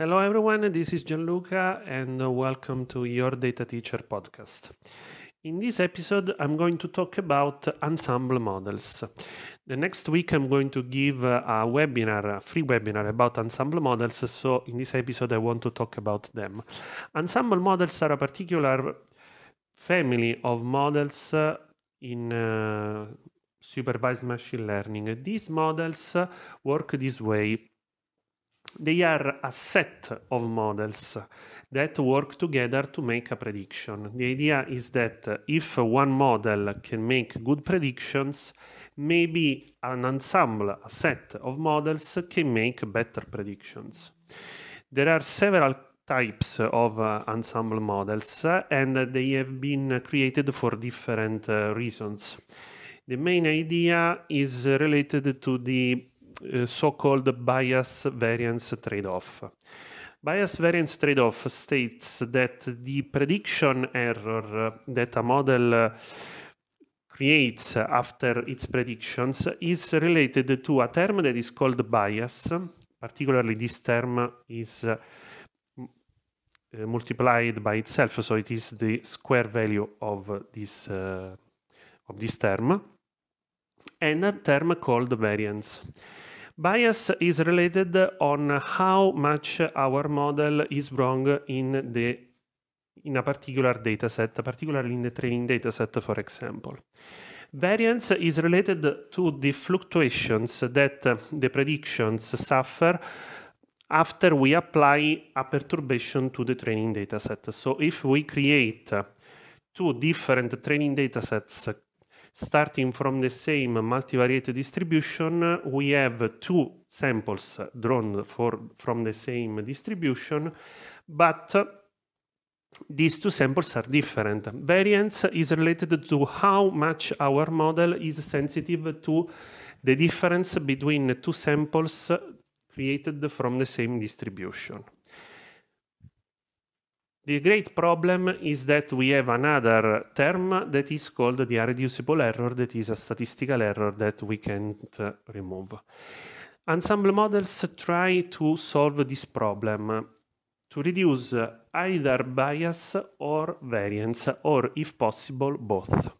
Hello, everyone. This is Gianluca, and uh, welcome to Your Data Teacher podcast. In this episode, I'm going to talk about ensemble models. The next week, I'm going to give a webinar, a free webinar about ensemble models. So, in this episode, I want to talk about them. Ensemble models are a particular family of models uh, in uh, supervised machine learning. These models uh, work this way they are a set of models that work together to make a prediction. The idea is that if one model can make good predictions, maybe an ensemble, a set of models can make better predictions. There are several types of uh, ensemble models uh, and they have been created for different uh, reasons. The main idea is related to the so-called bias variance trade-off. Bias variance trade-off states that the prediction error that a model creates after its predictions is related to a term that is called bias. Particularly, this term is uh, multiplied by itself, so it is the square value of this uh, of this term, and a term called variance. Bias is related on how much our model is wrong in the in a particular data set, particularly in the training data set, for example. Variance is related to the fluctuations that the predictions suffer after we apply a perturbation to the training data set. So if we create two different training data sets starting from the same multivariate distribution, we have two samples drawn for, from the same distribution, but these two samples are different. Variance is related to how much our model is sensitive to the difference between two samples created from the same distribution. The great problem is that we have another term that is called the irreducible error, that is a statistical error that we can't uh, remove. Ensemble models try to solve this problem to reduce either bias or variance, or if possible, both.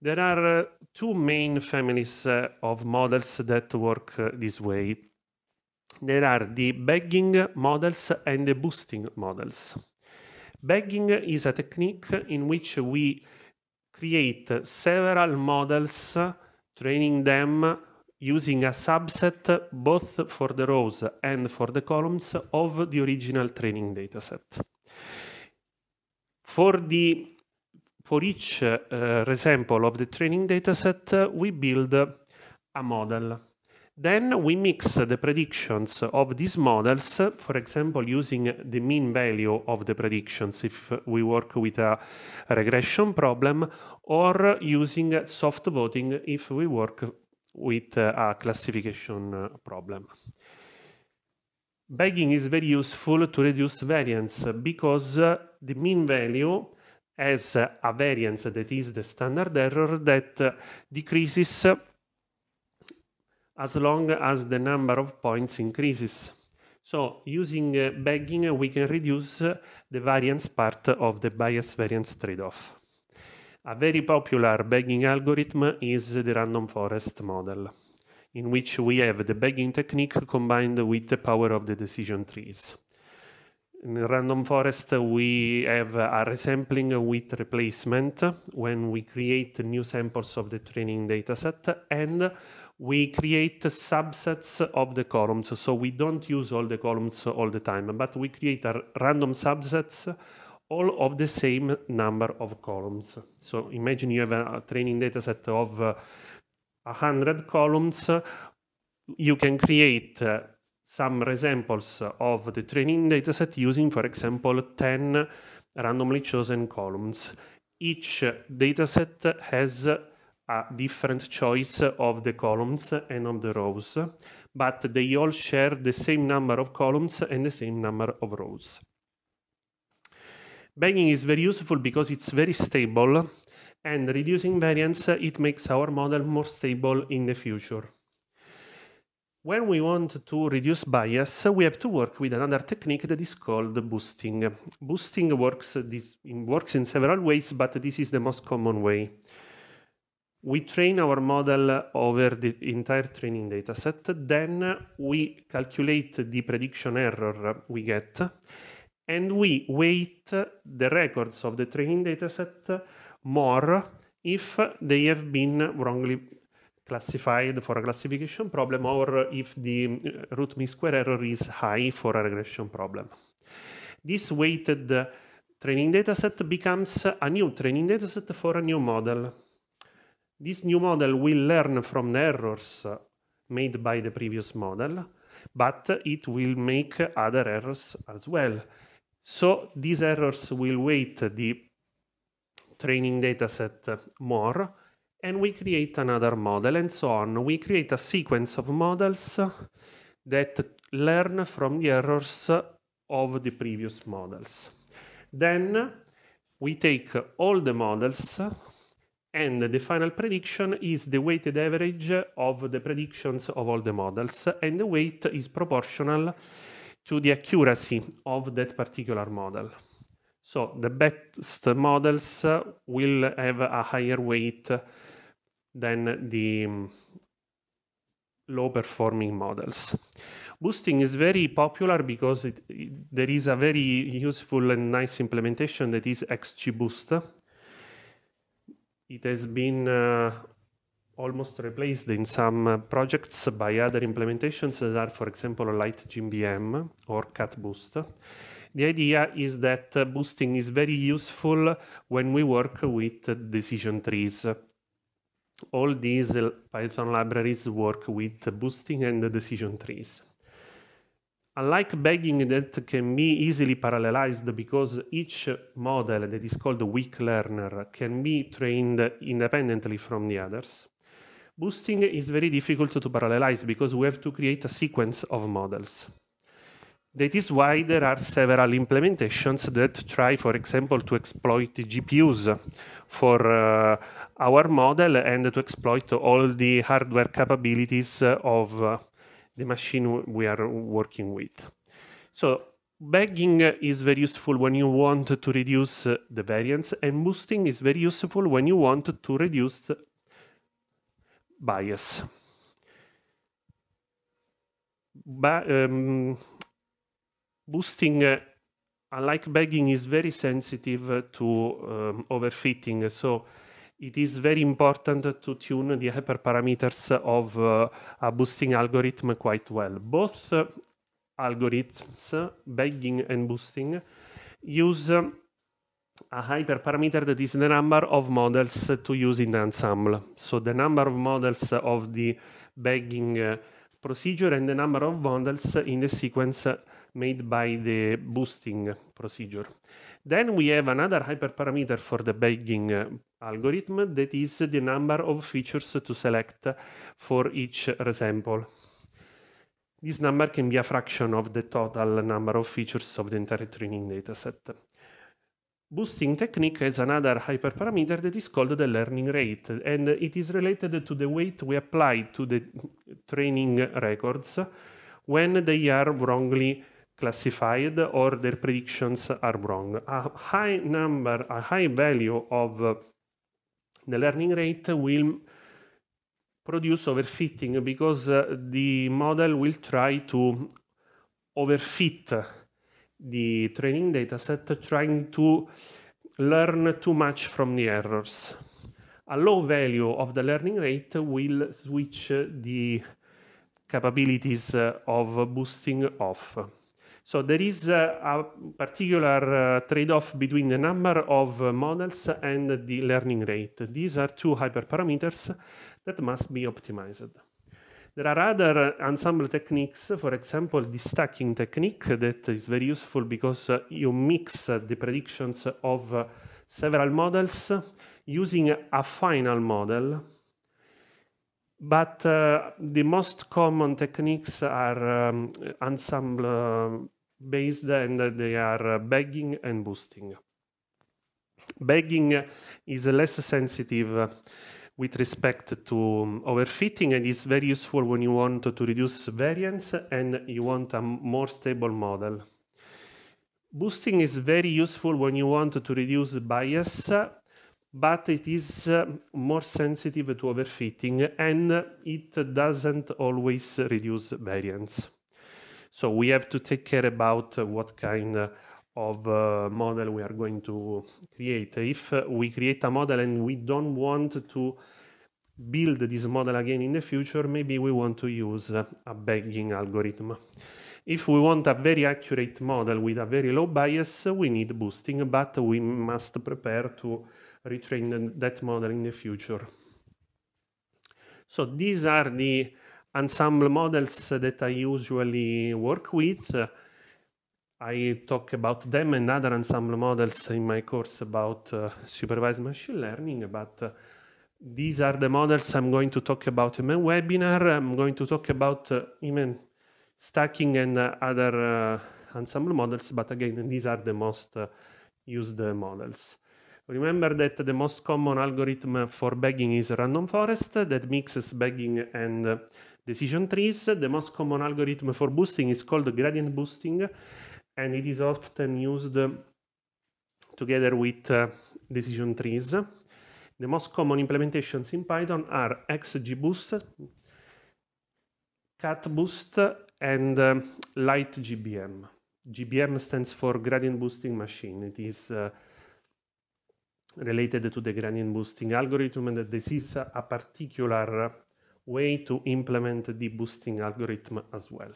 There are uh, two main families uh, of models that work uh, this way. There are the bagging models and the boosting models. Bagging is a technique in which we create several models, training them using a subset both for the rows and for the columns of the original training dataset. For the for each uh, example of the training dataset, we build a model. Then we mix the predictions of these models, for example, using the mean value of the predictions if we work with a regression problem, or using soft voting if we work with a classification problem. Bagging is very useful to reduce variance because the mean value has a variance that is the standard error that decreases as long as the number of points increases. So using uh, bagging, we can reduce uh, the variance part of the bias variance trade-off. A very popular bagging algorithm is the random forest model, in which we have the bagging technique combined with the power of the decision trees. In random forest, we have a resampling with replacement when we create new samples of the training dataset and we create subsets of the columns. So we don't use all the columns all the time, but we create random subsets all of the same number of columns. So imagine you have a training dataset of uh, 100 columns. You can create uh, some resamples of the training dataset using, for example, 10 randomly chosen columns. Each dataset has a different choice of the columns and of the rows, but they all share the same number of columns and the same number of rows. Bagging is very useful because it's very stable and reducing variance, it makes our model more stable in the future. when we want to reduce bias, we have to work with another technique that is called boosting. Boosting works, this, works in several ways, but this is the most common way. We train our model over the entire training dataset, then we calculate the prediction error we get, and we weight the records of the training dataset more if they have been wrongly classified for a classification problem or if the root mean square error is high for a regression problem. This weighted training dataset becomes a new training dataset for a new model. This new model will learn from the errors uh, made by the previous model, but it will make other errors as well. So these errors will weight the training dataset more and we create another model and so on. We create a sequence of models that learn from the errors of the previous models. Then we take all the models and the final prediction is the weighted average of the predictions of all the models and the weight is proportional to the accuracy of that particular model. So the best models will have a higher weight than the um, low performing models. Boosting is very popular because it, it, there is a very useful and nice implementation that is XGBoost. It has been uh, almost replaced in some uh, projects by other implementations that are, for example, Light LightGBM or CatBoost. The idea is that uh, boosting is very useful when we work with decision trees all these Python libraries work with boosting and decision trees. Unlike bagging that can be easily parallelized because each model that is called a weak learner can be trained independently from the others, boosting is very difficult to parallelize because we have to create a sequence of models. That is why there are several implementations that try, for example, to exploit GPUs for uh, our model and to exploit all the hardware capabilities of uh, the machine we are working with. So bagging is very useful when you want to reduce the variance and boosting is very useful when you want to reduce bias. But, um, boosting, uh, unlike bagging, is very sensitive to um, overfitting. So it is very important to tune the hyperparameters of uh, a boosting algorithm quite well. Both uh, algorithms, bagging and boosting, use a hyperparameter that is the number of models to use in the ensemble. So the number of models of the bagging uh, procedure and the number of bundles in the sequence made by the boosting procedure. Then we have another hyperparameter for the bagging algorithm that is the number of features to select for each resample. This number can be a fraction of the total number of features of the entire training dataset. Boosting technique has another hyperparameter that is called the learning rate, and it is related to the weight we apply to the training records when they are wrongly classified or their predictions are wrong. A high number, a high value of uh, the learning rate will produce overfitting because uh, the model will try to overfit the training dataset, trying to learn too much from the errors. A low value of the learning rate will switch the capabilities uh, of boosting off. So there is uh, a particular uh, trade-off between the number of models and the learning rate. These are two hyperparameters that must be optimized. There are other ensemble techniques, for example, the stacking technique that is very useful because uh, you mix uh, the predictions of uh, several models using a final model. But the most common techniques are um, ensemble based and they are bagging and boosting. Bagging is less sensitive with respect to um, overfitting and is very useful when you want to reduce variance and you want a more stable model. Boosting is very useful when you want to reduce bias, but it is uh, more sensitive to overfitting and it doesn't always reduce variance. So we have to take care about what kind of uh, model we are going to create. If we create a model and we don't want to build this model again in the future, maybe we want to use a bagging algorithm. If we want a very accurate model with a very low bias, we need boosting, but we must prepare to retrain that model in the future. So these are the ensemble models that I usually work with. I talk about them and other ensemble models in my course about uh, supervised machine learning, but uh, these are the models I'm going to talk about in my webinar. I'm going to talk about uh, even stacking and uh, other uh, ensemble models, but again, these are the most uh, used models. Remember that the most common algorithm for bagging is random forest that mixes bagging and decision trees. The most common algorithm for boosting is called gradient boosting and it is often used together with uh, decision trees. The most common implementations in Python are XGBoost, CatBoost, and uh, LightGBM. GBM stands for Gradient Boosting Machine. It is uh, related to the gradient boosting algorithm, and this is a particular way to implement the boosting algorithm as well.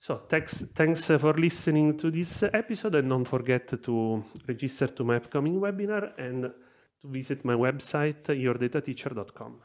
So thanks, thanks for listening to this episode and don't forget to register to my upcoming webinar and to visit my website yourdatateacher.com.